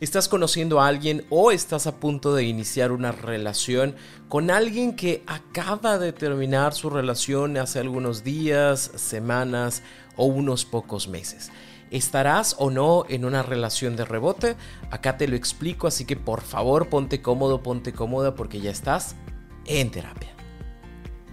¿Estás conociendo a alguien o estás a punto de iniciar una relación con alguien que acaba de terminar su relación hace algunos días, semanas o unos pocos meses? ¿Estarás o no en una relación de rebote? Acá te lo explico, así que por favor ponte cómodo, ponte cómoda porque ya estás en terapia.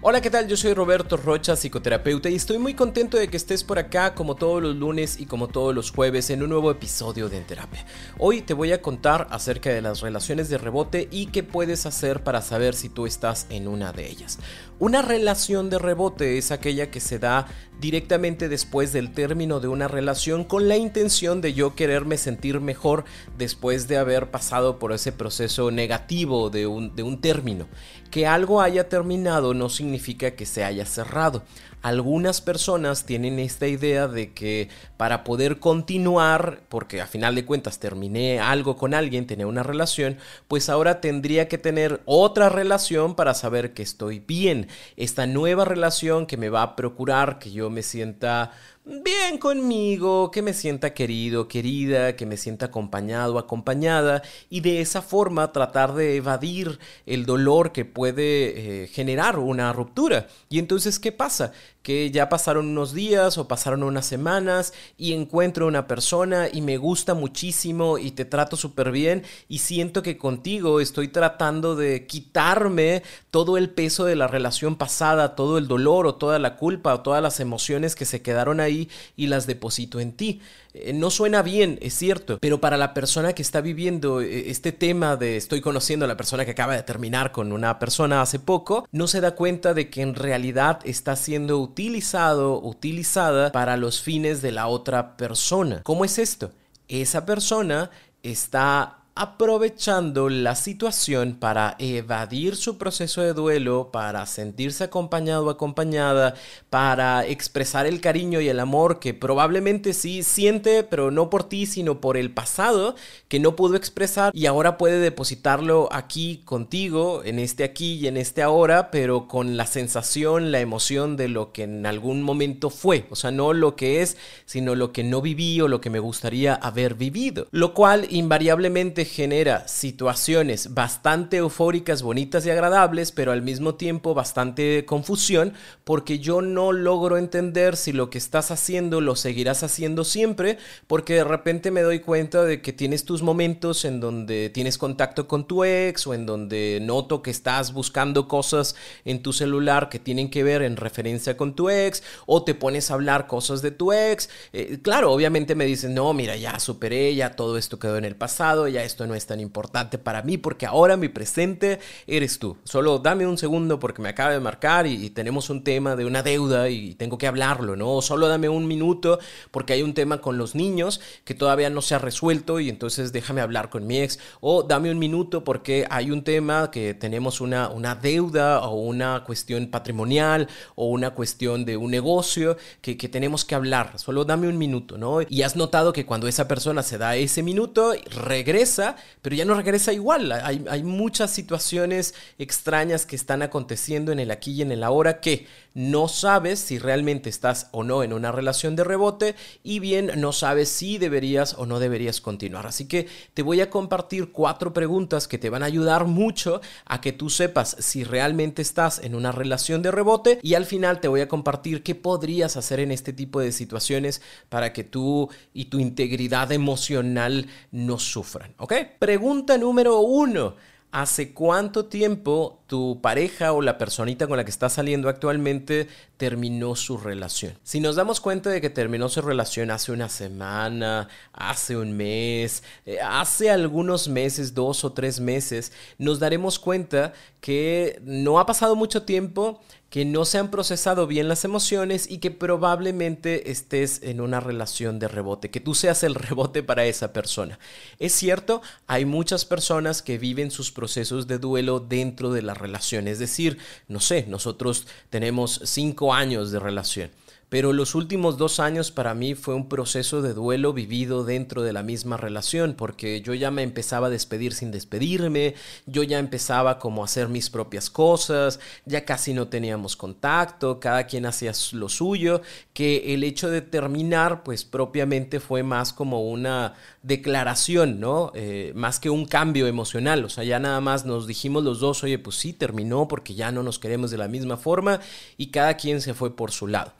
Hola, ¿qué tal? Yo soy Roberto Rocha, psicoterapeuta, y estoy muy contento de que estés por acá como todos los lunes y como todos los jueves en un nuevo episodio de En Terapia. Hoy te voy a contar acerca de las relaciones de rebote y qué puedes hacer para saber si tú estás en una de ellas. Una relación de rebote es aquella que se da directamente después del término de una relación con la intención de yo quererme sentir mejor después de haber pasado por ese proceso negativo de un, de un término. Que algo haya terminado no significa que se haya cerrado. Algunas personas tienen esta idea de que para poder continuar, porque a final de cuentas terminé algo con alguien, tenía una relación, pues ahora tendría que tener otra relación para saber que estoy bien. Esta nueva relación que me va a procurar que yo me sienta bien conmigo, que me sienta querido, querida, que me sienta acompañado, acompañada y de esa forma tratar de evadir el dolor que puede eh, generar una ruptura. Y entonces, ¿qué pasa? Que ya pasaron unos días o pasaron unas semanas y encuentro una persona y me gusta muchísimo y te trato súper bien y siento que contigo estoy tratando de quitarme todo el peso de la relación pasada, todo el dolor o toda la culpa o todas las emociones que se quedaron ahí y las deposito en ti. Eh, no suena bien, es cierto, pero para la persona que está viviendo eh, este tema de estoy conociendo a la persona que acaba de terminar con una persona hace poco, no se da cuenta de que en realidad está siendo utilizado, utilizada para los fines de la otra persona. ¿Cómo es esto? Esa persona está aprovechando la situación para evadir su proceso de duelo, para sentirse acompañado o acompañada, para expresar el cariño y el amor que probablemente sí siente, pero no por ti, sino por el pasado, que no pudo expresar. Y ahora puede depositarlo aquí contigo, en este aquí y en este ahora, pero con la sensación, la emoción de lo que en algún momento fue, o sea, no lo que es, sino lo que no viví o lo que me gustaría haber vivido, lo cual invariablemente genera situaciones bastante eufóricas, bonitas y agradables, pero al mismo tiempo bastante confusión, porque yo no logro entender si lo que estás haciendo lo seguirás haciendo siempre, porque de repente me doy cuenta de que tienes tus momentos en donde tienes contacto con tu ex o en donde noto que estás buscando cosas en tu celular que tienen que ver en referencia con tu ex, o te pones a hablar cosas de tu ex. Eh, claro, obviamente me dicen, no, mira, ya superé, ya todo esto quedó en el pasado, ya esto no es tan importante para mí porque ahora mi presente eres tú. Solo dame un segundo porque me acaba de marcar y, tenemos un tema de una deuda y tengo que hablarlo, ¿no? solo dame un minuto porque hay un tema con los niños que todavía no se ha resuelto y entonces déjame hablar con mi ex. O dame un minuto porque hay un tema que tenemos una, una deuda o una cuestión patrimonial o una cuestión de un negocio que, que tenemos que hablar. Solo dame un minuto, ¿no? Y has notado que cuando esa persona se da ese minuto, regresa pero ya no regresa igual. Hay, hay muchas situaciones extrañas que están aconteciendo en el aquí y en el ahora que no sabes si realmente estás o no en una relación de rebote y bien no sabes si deberías o no deberías continuar. Así que te voy a compartir cuatro preguntas que te van a ayudar mucho a que tú sepas si realmente estás en una relación de rebote y al final te voy a compartir qué podrías hacer en este tipo de situaciones para que tú y tu integridad emocional no sufran. ¿Ok? Pregunta número uno. ¿Hace cuánto tiempo tu pareja o la personita con la que estás saliendo actualmente terminó su relación? Si nos damos cuenta de que terminó su relación hace una semana, hace un mes, eh, hace algunos meses, dos o tres meses, nos daremos cuenta que no ha pasado mucho tiempo, que no se han procesado bien las emociones y que probablemente estés en una relación de rebote, que tú seas el rebote para esa persona. Es cierto, hay muchas personas que viven sus procesos de duelo dentro de la relación, es decir, no sé, nosotros tenemos cinco años de relación pero los últimos dos años para mí fue un proceso de duelo vivido dentro de la misma relación, porque yo ya me empezaba a despedir sin despedirme, yo ya empezaba como a hacer mis propias cosas, ya casi no teníamos contacto, cada quien hacía lo suyo, que el hecho de terminar pues propiamente fue más como una declaración, ¿no? Eh, más que un cambio emocional, o sea, ya nada más nos dijimos los dos, oye, pues sí, terminó porque ya no nos queremos de la misma forma y cada quien se fue por su lado.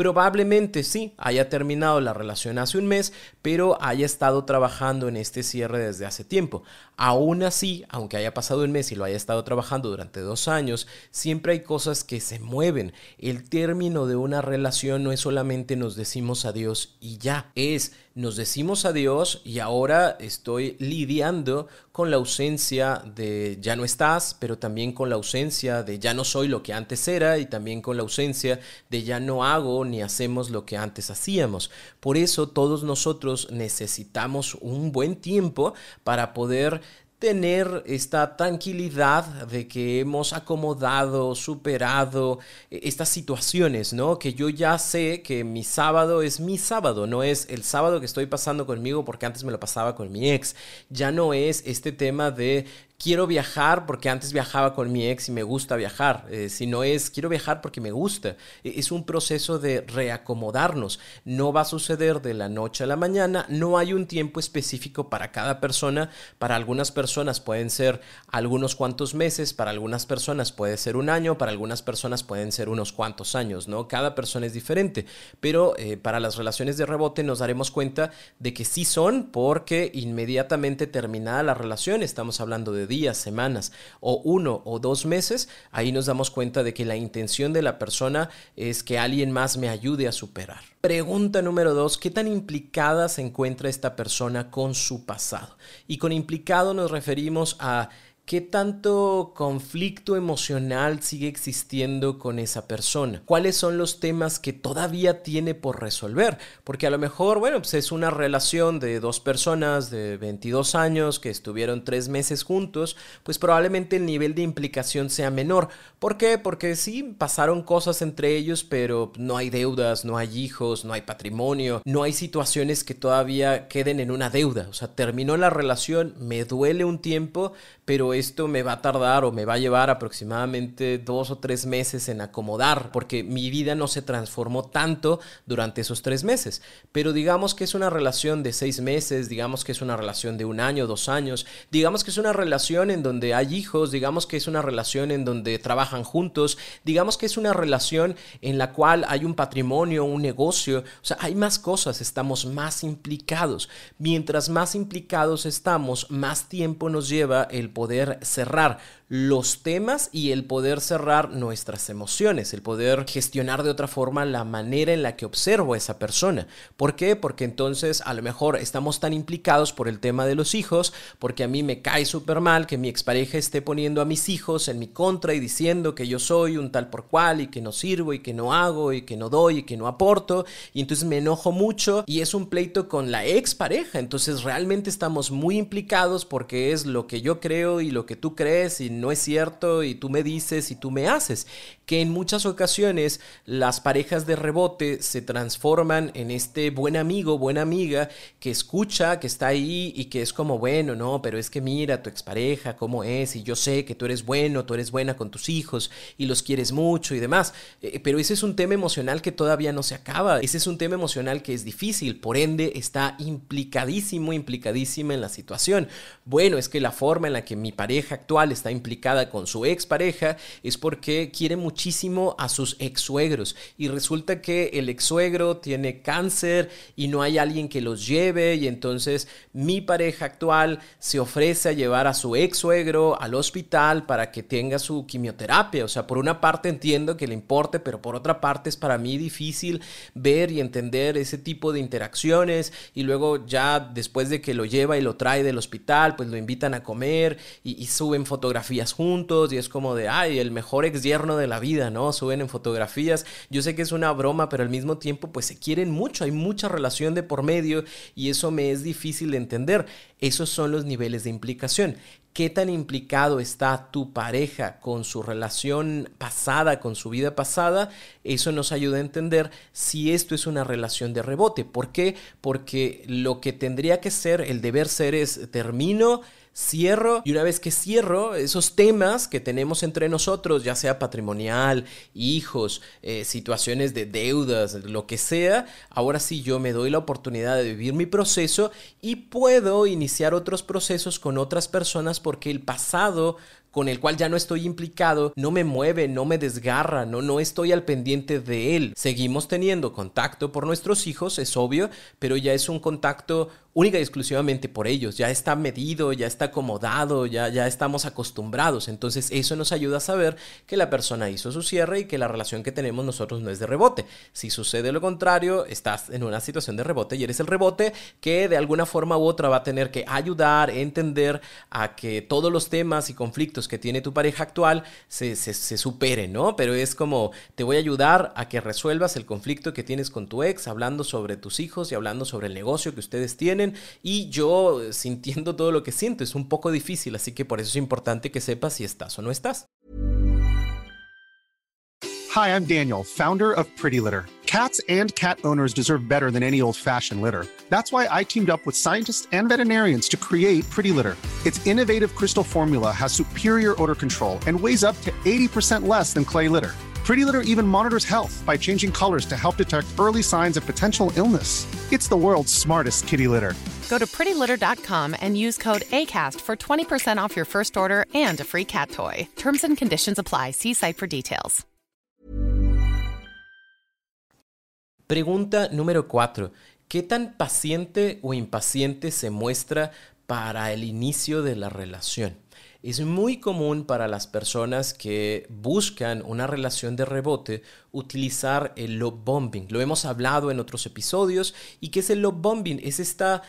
Probablemente sí, haya terminado la relación hace un mes, pero haya estado trabajando en este cierre desde hace tiempo. Aún así, aunque haya pasado un mes y lo haya estado trabajando durante dos años, siempre hay cosas que se mueven. El término de una relación no es solamente nos decimos adiós y ya, es nos decimos adiós y ahora estoy lidiando con la ausencia de ya no estás, pero también con la ausencia de ya no soy lo que antes era y también con la ausencia de ya no hago ni hacemos lo que antes hacíamos. Por eso todos nosotros necesitamos un buen tiempo para poder tener esta tranquilidad de que hemos acomodado, superado eh, estas situaciones, ¿no? Que yo ya sé que mi sábado es mi sábado, no es el sábado que estoy pasando conmigo porque antes me lo pasaba con mi ex. Ya no es este tema de quiero viajar porque antes viajaba con mi ex y me gusta viajar, eh, si no es quiero viajar porque me gusta. E, es un proceso de reacomodarnos. No va a suceder de la noche a la mañana, no hay un tiempo específico para cada persona. Para algunas personas pueden ser algunos cuantos meses, para algunas personas puede ser un año, para algunas personas pueden ser unos cuantos años, ¿no? Cada persona es diferente, pero eh, para las relaciones de rebote nos daremos cuenta de que sí son porque inmediatamente terminada la relación, estamos hablando de días, semanas o uno o dos meses, ahí nos damos cuenta de que la intención de la persona es que alguien más me ayude a superar. Pregunta número dos, ¿qué tan implicada se encuentra esta persona con su pasado? Y con implicado nos referimos a ¿Qué tanto conflicto emocional sigue existiendo con esa persona? ¿Cuáles son los temas que todavía tiene por resolver? Porque a lo mejor, bueno, pues es una relación de dos personas de 22 años que estuvieron tres meses juntos, pues probablemente el nivel de implicación sea menor. ¿Por qué? Porque sí, pasaron cosas entre ellos, pero no hay deudas, no hay hijos, no hay patrimonio, no hay situaciones que todavía queden en una deuda. O sea, terminó la relación, me duele un tiempo, pero esto me va a tardar o me va a llevar aproximadamente dos o tres meses en acomodar, porque mi vida no se transformó tanto durante esos tres meses. Pero digamos que es una relación de seis meses, digamos que es una relación de un año, dos años, digamos que es una relación en donde hay hijos, digamos que es una relación en donde trabajan juntos, digamos que es una relación en la cual hay un patrimonio, un negocio, o sea, hay más cosas, estamos más implicados. Mientras más implicados estamos, más tiempo nos lleva el poder cerrar los temas y el poder cerrar nuestras emociones, el poder gestionar de otra forma la manera en la que observo a esa persona. ¿Por qué? Porque entonces a lo mejor estamos tan implicados por el tema de los hijos, porque a mí me cae súper mal que mi expareja esté poniendo a mis hijos en mi contra y diciendo que yo soy un tal por cual y que no sirvo y que no hago y que no doy y que no aporto y entonces me enojo mucho y es un pleito con la expareja, entonces realmente estamos muy implicados porque es lo que yo creo y lo que tú crees y no es cierto y tú me dices y tú me haces, que en muchas ocasiones las parejas de rebote se transforman en este buen amigo, buena amiga que escucha, que está ahí y que es como, bueno, no, pero es que mira tu expareja, cómo es, y yo sé que tú eres bueno, tú eres buena con tus hijos y los quieres mucho y demás, eh, pero ese es un tema emocional que todavía no se acaba, ese es un tema emocional que es difícil, por ende está implicadísimo, implicadísima en la situación. Bueno, es que la forma en la que mi pareja actual está implicada con su expareja es porque quiere muchísimo a sus ex suegros y resulta que el ex suegro tiene cáncer y no hay alguien que los lleve y entonces mi pareja actual se ofrece a llevar a su ex suegro al hospital para que tenga su quimioterapia. O sea, por una parte entiendo que le importe, pero por otra parte es para mí difícil ver y entender ese tipo de interacciones y luego ya después de que lo lleva y lo trae del hospital, pues lo invitan a comer y y, suben fotografías juntos y es como de, ay, el mejor ex yerno de la vida, ¿no? Suben en fotografías. Yo sé que es una broma, pero al mismo tiempo pues se quieren mucho, hay mucha relación de por medio y eso me es difícil de entender. Esos son los niveles de implicación qué tan implicado está tu pareja con su relación pasada, con su vida pasada, eso nos ayuda a entender si esto es una relación de rebote. ¿Por qué? Porque lo que tendría que ser, el deber ser es termino, cierro y una vez que cierro esos temas que tenemos entre nosotros, ya sea patrimonial, hijos, eh, situaciones de deudas, lo que sea, ahora sí yo me doy la oportunidad de vivir mi proceso y puedo iniciar otros procesos con otras personas porque el pasado con el cual ya no estoy implicado, no me mueve, no me desgarra, no, no estoy al pendiente de él. Seguimos teniendo contacto por nuestros hijos, es obvio, pero ya es un contacto única y exclusivamente por ellos, ya está medido, ya está acomodado, ya, ya estamos acostumbrados. Entonces eso nos ayuda a saber que la persona hizo su cierre y que la relación que tenemos nosotros no es de rebote. Si sucede lo contrario, estás en una situación de rebote y eres el rebote que de alguna forma u otra va a tener que ayudar, entender a que todos los temas y conflictos que tiene tu pareja actual se, se, se ¿no? Pero es como te voy a ayudar a que resuelvas el conflicto que tienes con tu ex, hablando sobre tus hijos y hablando sobre el negocio que ustedes tienen y yo sintiendo todo lo que siento. Es un poco difícil, así que por eso es importante que sepas si estás o no estás. Hi, I'm Daniel, founder of Pretty Litter. Cats and cat owners deserve better than any old-fashioned litter. That's why I teamed up with scientists and veterinarians to create Pretty Litter. Its innovative crystal formula has superior odor control and weighs up to 80% less than clay litter. Pretty Litter even monitors health by changing colors to help detect early signs of potential illness. It's the world's smartest kitty litter. Go to prettylitter.com and use code ACAST for 20% off your first order and a free cat toy. Terms and conditions apply. See site for details. Pregunta número 4. ¿Qué tan paciente o impaciente se muestra para el inicio de la relación? Es muy común para las personas que buscan una relación de rebote utilizar el love bombing. Lo hemos hablado en otros episodios. ¿Y qué es el love bombing? Es esta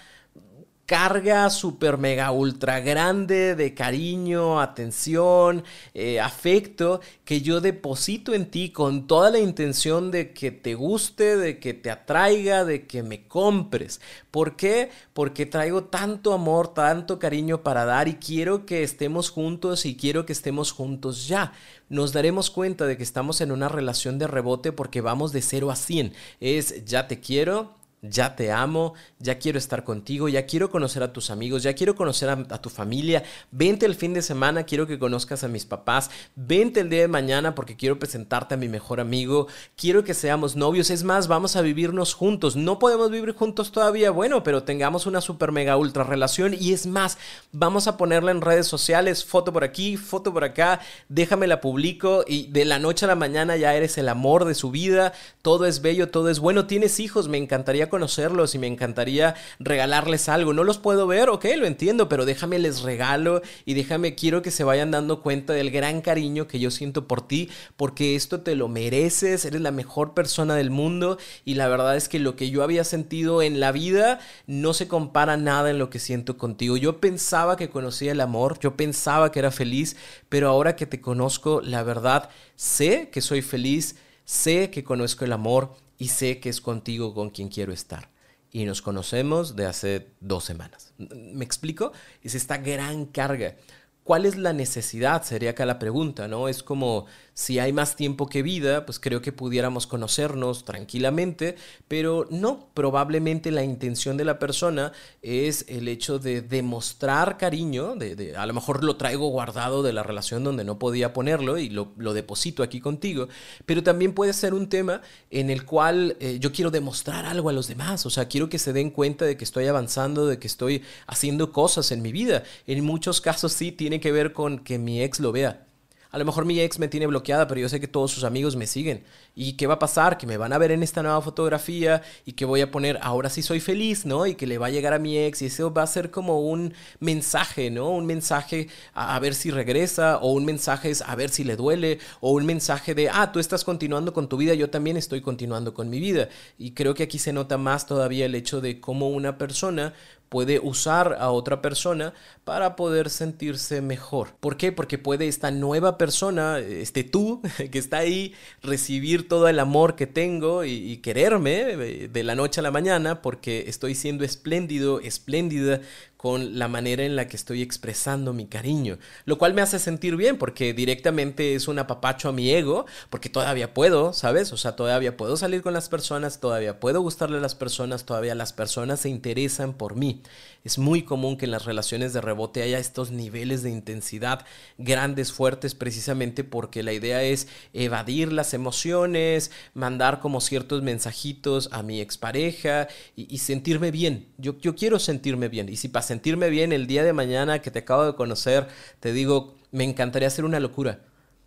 carga super mega ultra grande de cariño, atención, eh, afecto que yo deposito en ti con toda la intención de que te guste, de que te atraiga, de que me compres. ¿Por qué? Porque traigo tanto amor, tanto cariño para dar y quiero que estemos juntos y quiero que estemos juntos ya. Nos daremos cuenta de que estamos en una relación de rebote porque vamos de 0 a 100. Es ya te quiero, ya te amo, ya quiero estar contigo, ya quiero conocer a tus amigos, ya quiero conocer a, tu familia, vente el fin de semana, quiero que conozcas a mis papás, vente el día de mañana porque quiero presentarte a mi mejor amigo, quiero que seamos novios, es más, vamos a vivirnos juntos, no podemos vivir juntos todavía, bueno, pero tengamos una super mega ultra relación. Y es más, vamos a ponerla en redes sociales, foto por aquí, foto por acá, déjame la publico y de la noche a la mañana ya eres el amor de su vida, todo es bello, todo es bueno, tienes hijos, me encantaría conocerlos y me encantaría regalarles algo. No los puedo ver, ok, lo entiendo, pero déjame les regalo y déjame, quiero que se vayan dando cuenta del gran cariño que yo siento por ti, porque esto te lo mereces, eres la mejor persona del mundo y la verdad es que lo que yo había sentido en la vida no se compara nada en lo que siento contigo. Yo pensaba que conocía el amor, yo pensaba que era feliz, pero ahora que te conozco, la verdad, sé que soy feliz, sé que conozco el amor y sé que es contigo con quien quiero estar. Y nos conocemos de hace dos semanas. ¿Me explico? Es esta gran carga. ¿Cuál es la necesidad? Sería acá la pregunta, ¿no? Es como si hay más tiempo que vida, pues creo que pudiéramos conocernos tranquilamente, pero no, probablemente la intención de la persona es el hecho de demostrar cariño, de, a lo mejor lo traigo guardado de la relación donde no podía ponerlo y lo, deposito aquí contigo, pero también puede ser un tema en el cual eh, yo quiero demostrar algo a los demás, o sea, quiero que se den cuenta de que estoy avanzando, de que estoy haciendo cosas en mi vida. En muchos casos sí tiene que ver con que mi ex lo vea a lo mejor mi ex me tiene bloqueada, pero yo sé que todos sus amigos me siguen. ¿Y qué va a pasar? Que me van a ver en esta nueva fotografía y que voy a poner ahora sí soy feliz, ¿no? Y que le va a llegar a mi ex y eso va a ser como un mensaje, ¿no? Un mensaje a, ver si regresa o un mensaje es a ver si le duele o un mensaje de, ah, tú estás continuando con tu vida, yo también estoy continuando con mi vida. Y creo que aquí se nota más todavía el hecho de cómo una persona puede usar a otra persona para poder sentirse mejor. ¿Por qué? Porque puede esta nueva persona, este tú, que está ahí, recibir todo el amor que tengo y, quererme eh, de la noche a la mañana porque estoy siendo espléndido, espléndida con la manera en la que estoy expresando mi cariño, lo cual me hace sentir bien porque directamente es un apapacho a mi ego, porque todavía puedo, ¿sabes? O sea, todavía puedo salir con las personas, todavía puedo gustarle a las personas, todavía las personas se interesan por mí. Es muy común que en las relaciones de rebote haya estos niveles de intensidad grandes, fuertes, precisamente porque la idea es evadir las emociones, mandar como ciertos mensajitos a mi expareja y, y sentirme bien. Yo, yo quiero sentirme bien. Y si para sentirme bien el día de mañana que te acabo de conocer, te digo, me encantaría hacer una locura.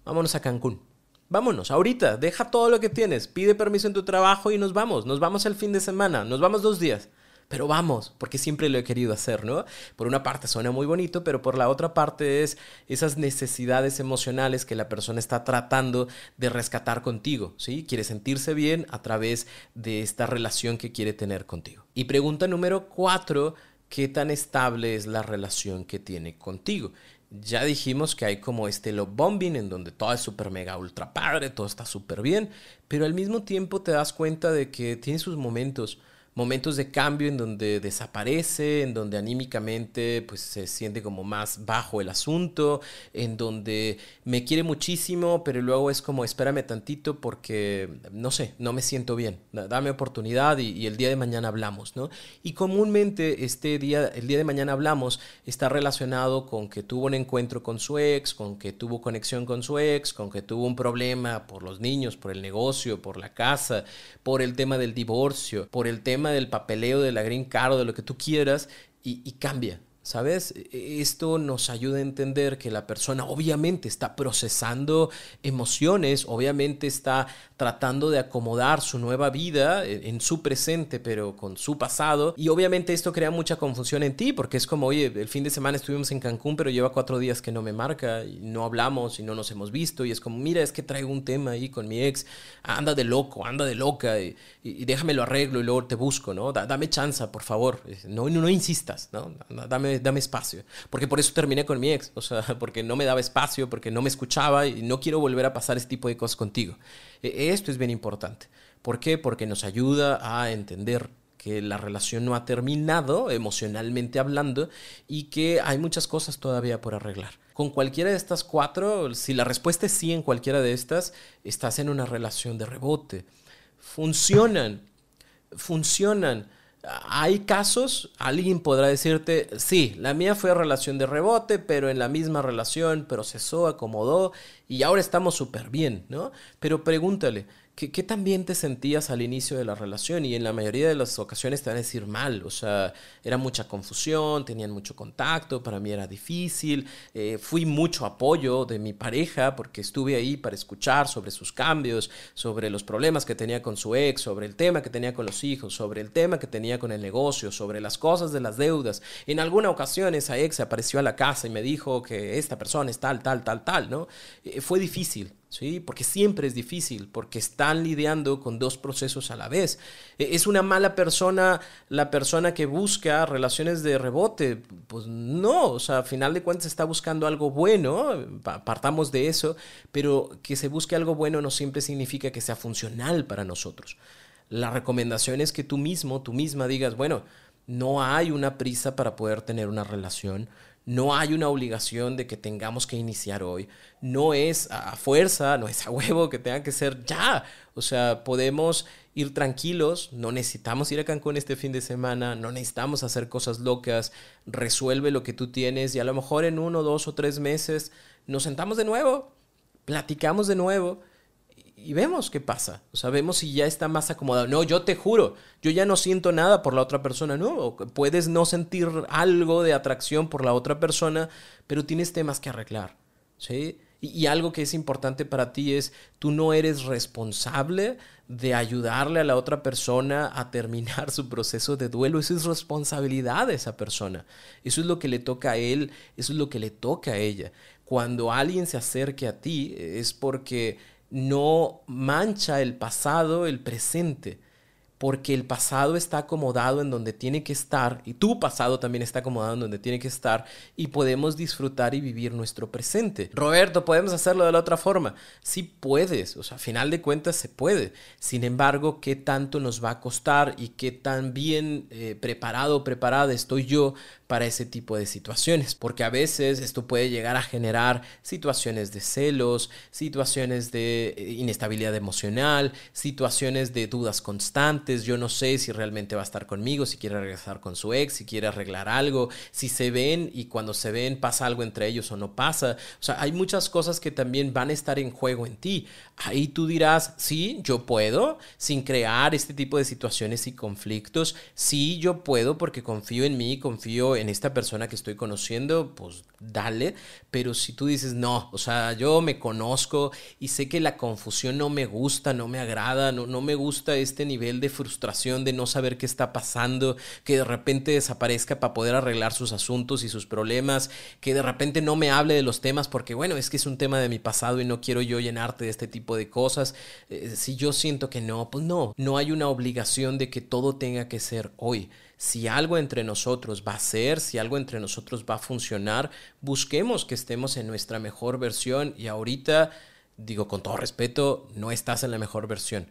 Vámonos a Cancún. Vámonos, ahorita, deja todo lo que tienes, pide permiso en tu trabajo y nos vamos. Nos vamos el fin de semana, nos vamos dos días. Pero vamos, porque siempre lo he querido hacer, ¿no? Por una parte suena muy bonito, pero por la otra parte es esas necesidades emocionales que la persona está tratando de rescatar contigo, ¿sí? Quiere sentirse bien a través de esta relación que quiere tener contigo. Y pregunta número cuatro, ¿qué tan estable es la relación que tiene contigo? Ya dijimos que hay como este love bombing en donde todo es súper mega ultra padre, todo está súper bien, pero al mismo tiempo te das cuenta de que tiene sus momentos momentos de cambio en donde desaparece, en donde anímicamente pues se siente como más bajo el asunto, en donde me quiere muchísimo, pero luego es como espérame tantito porque no sé, no me siento bien, dame oportunidad y, el día de mañana hablamos, ¿no? Y comúnmente este día, el día de mañana hablamos está relacionado con que tuvo un encuentro con su ex, con que tuvo conexión con su ex, con que tuvo un problema por los niños, por el negocio, por la casa, por el tema del divorcio, por el tema del papeleo de la green card o de lo que tú quieras y, y cambia. ¿Sabes? E, esto nos ayuda a entender que la persona obviamente está procesando emociones, obviamente está tratando de acomodar su nueva vida en su presente, pero con su pasado. Y obviamente esto crea mucha confusión en ti, porque es como, oye, el fin de semana estuvimos en Cancún, pero lleva cuatro días que no me marca, y no hablamos y no nos hemos visto. Y es como, mira, es que traigo un tema ahí con mi ex, anda de loco, anda de loca, y, y déjame lo arreglo y luego te busco, ¿no? dame chance, por favor. No, no, no insistas, ¿no? Dame dame, espacio. Porque por eso terminé con mi ex, o sea, porque no me daba espacio, porque no me escuchaba y no quiero volver a pasar este tipo de cosas contigo. E, esto es bien importante. ¿Por qué? Porque nos ayuda a entender que la relación no ha terminado emocionalmente hablando y que hay muchas cosas todavía por arreglar. Con cualquiera de estas cuatro, si la respuesta es sí en cualquiera de estas, estás en una relación de rebote. Funcionan, funcionan hay casos, alguien podrá decirte, sí, la mía fue relación de rebote, pero en la misma relación procesó, acomodó y ahora estamos súper bien, ¿no? Pero pregúntale, ¿Qué, ¿qué, tan bien te sentías al inicio de la relación? Y en la mayoría de las ocasiones te van a decir mal, o sea, era mucha confusión, tenían mucho contacto, para mí era difícil, eh, fui mucho apoyo de mi pareja porque estuve ahí para escuchar sobre sus cambios, sobre los problemas que tenía con su ex, sobre el tema que tenía con los hijos, sobre el tema que tenía con el negocio, sobre las cosas de las deudas. En alguna ocasión esa ex apareció a la casa y me dijo que esta persona es tal, tal, tal, tal, ¿no? Eh, fue difícil, ¿sí? Porque siempre es difícil, porque están lidiando con dos procesos a la vez. E, ¿Es una mala persona la persona que busca relaciones de rebote? Pues no, o sea, a final de cuentas está buscando algo bueno, partamos de eso, pero que se busque algo bueno no siempre significa que sea funcional para nosotros. La recomendación es que tú mismo, tú misma digas, bueno, no hay una prisa para poder tener una relación, no hay una obligación de que tengamos que iniciar hoy. No es a fuerza, no es a huevo que tenga que ser ya. O sea, podemos ir tranquilos, no necesitamos ir a Cancún este fin de semana, no necesitamos hacer cosas locas, resuelve lo que tú tienes y a lo mejor en uno, dos o tres meses nos sentamos de nuevo, platicamos de nuevo y vemos qué pasa. O sea, vemos si ya está más acomodado. No, yo te juro, yo ya no siento nada por la otra persona. No, puedes no sentir algo de atracción por la otra persona, pero tienes temas que arreglar. ¿Sí? Y, algo que es importante para ti es, tú no eres responsable de ayudarle a la otra persona a terminar su proceso de duelo. Eso es responsabilidad de esa persona. Eso es lo que le toca a él, eso es lo que le toca a ella. Cuando alguien se acerque a ti es porque no mancha el pasado, el presente. Porque el pasado está acomodado en donde tiene que estar y tu pasado también está acomodado en donde tiene que estar y podemos disfrutar y vivir nuestro presente. Roberto, ¿podemos hacerlo de la otra forma? Sí puedes, o sea, a final de cuentas se puede. Sin embargo, ¿qué tanto nos va a costar y qué tan bien eh, preparado o preparada estoy yo para ese tipo de situaciones? Porque a veces esto puede llegar a generar situaciones de celos, situaciones de eh, inestabilidad emocional, situaciones de dudas constantes. Yo no sé si realmente va a estar conmigo, si quiere regresar con su ex, si quiere arreglar algo, si se ven y cuando se ven pasa algo entre ellos o no pasa. O sea, hay muchas cosas que también van a estar en juego en ti. Ahí tú dirás, sí, yo puedo, sin crear este tipo de situaciones y conflictos. Sí, yo puedo porque confío en mí, confío en esta persona que estoy conociendo, pues dale. Pero si tú dices, no, o sea, yo me conozco y sé que la confusión no me gusta, no me agrada, no, no me gusta este nivel de frustración de no saber qué está pasando, que de repente desaparezca para poder arreglar sus asuntos y sus problemas, que de repente no me hable de los temas porque, bueno, es que es un tema de mi pasado y no quiero yo llenarte de este tipo de cosas. Eh, si yo siento que no, pues no, no hay una obligación de que todo tenga que ser hoy. Si algo entre nosotros va a ser, si algo entre nosotros va a funcionar, busquemos que estemos en nuestra mejor versión y ahorita, digo con todo respeto, no estás en la mejor versión.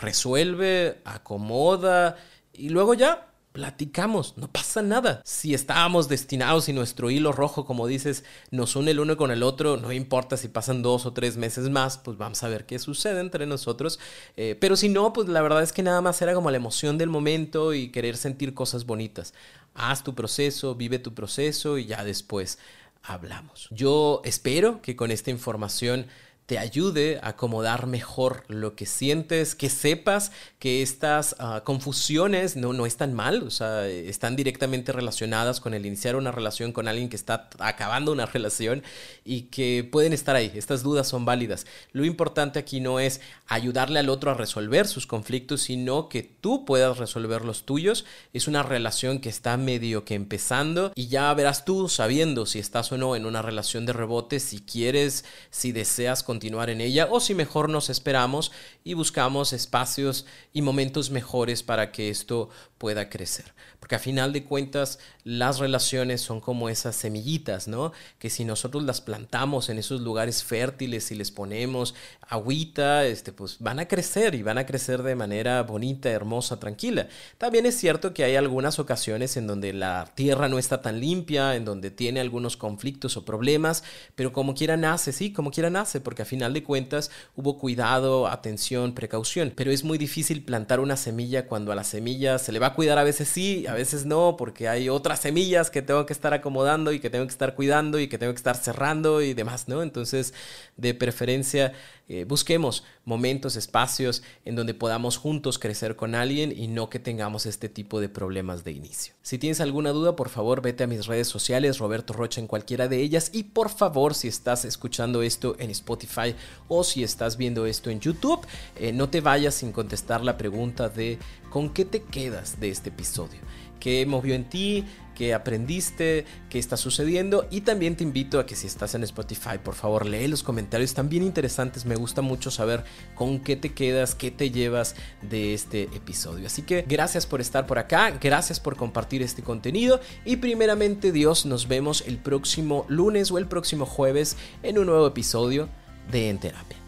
Resuelve, acomoda y luego ya platicamos, no pasa nada. Si estábamos destinados y nuestro hilo rojo, como dices, nos une el uno con el otro, no importa si pasan dos o tres meses más, pues vamos a ver qué sucede entre nosotros. Eh, pero si no, pues la verdad es que nada más era como la emoción del momento y querer sentir cosas bonitas. Haz tu proceso, vive tu proceso y ya después hablamos. Yo espero que con esta información te ayude a acomodar mejor lo que sientes, que sepas que estas ah, confusiones no, no están mal, o sea, están directamente relacionadas con el iniciar una relación con alguien que está acabando una relación y que pueden estar ahí. Estas dudas son válidas. Lo importante aquí no es ayudarle al otro a resolver sus conflictos, sino que tú puedas resolver los tuyos. Es una relación que está medio que empezando y ya verás tú sabiendo si estás o no en una relación de rebote, si quieres, si deseas con continuar en ella o si mejor nos esperamos y buscamos espacios y momentos mejores para que esto pueda crecer. Porque a final de cuentas las relaciones son como esas semillitas, ¿no? Que si nosotros las plantamos en esos lugares fértiles y les ponemos agüita, este, pues van a crecer y van a crecer de manera bonita, hermosa, tranquila. También es cierto que hay algunas ocasiones en donde la tierra no está tan limpia, en donde tiene algunos conflictos o problemas, pero como quiera nace, sí, como quiera nace, porque final de cuentas hubo cuidado, atención, precaución. Pero es muy difícil plantar una semilla cuando a la semilla se le va a cuidar a veces sí, a veces no, porque hay otras semillas que tengo que estar acomodando y que tengo que estar cuidando y que tengo que estar cerrando y demás, ¿no? Entonces, de preferencia, eh, busquemos momentos, espacios en donde podamos juntos crecer con alguien y no que tengamos este tipo de problemas de inicio. Si tienes alguna duda, por favor, vete a mis redes sociales, Roberto Rocha en cualquiera de ellas y por favor, si estás escuchando esto en Spotify o si estás viendo esto en YouTube, eh, no te vayas sin contestar la pregunta de ¿con qué te quedas de este episodio? ¿Qué movió en ti? Qué aprendiste, qué está sucediendo. Y también te invito a que si estás en Spotify, por favor, lee los comentarios, están bien interesantes. Me gusta mucho saber con qué te quedas, qué te llevas de este episodio. Así que gracias por estar por acá, gracias por compartir este contenido y primeramente Dios, nos vemos el próximo lunes o el próximo jueves en un nuevo episodio de En Terapia.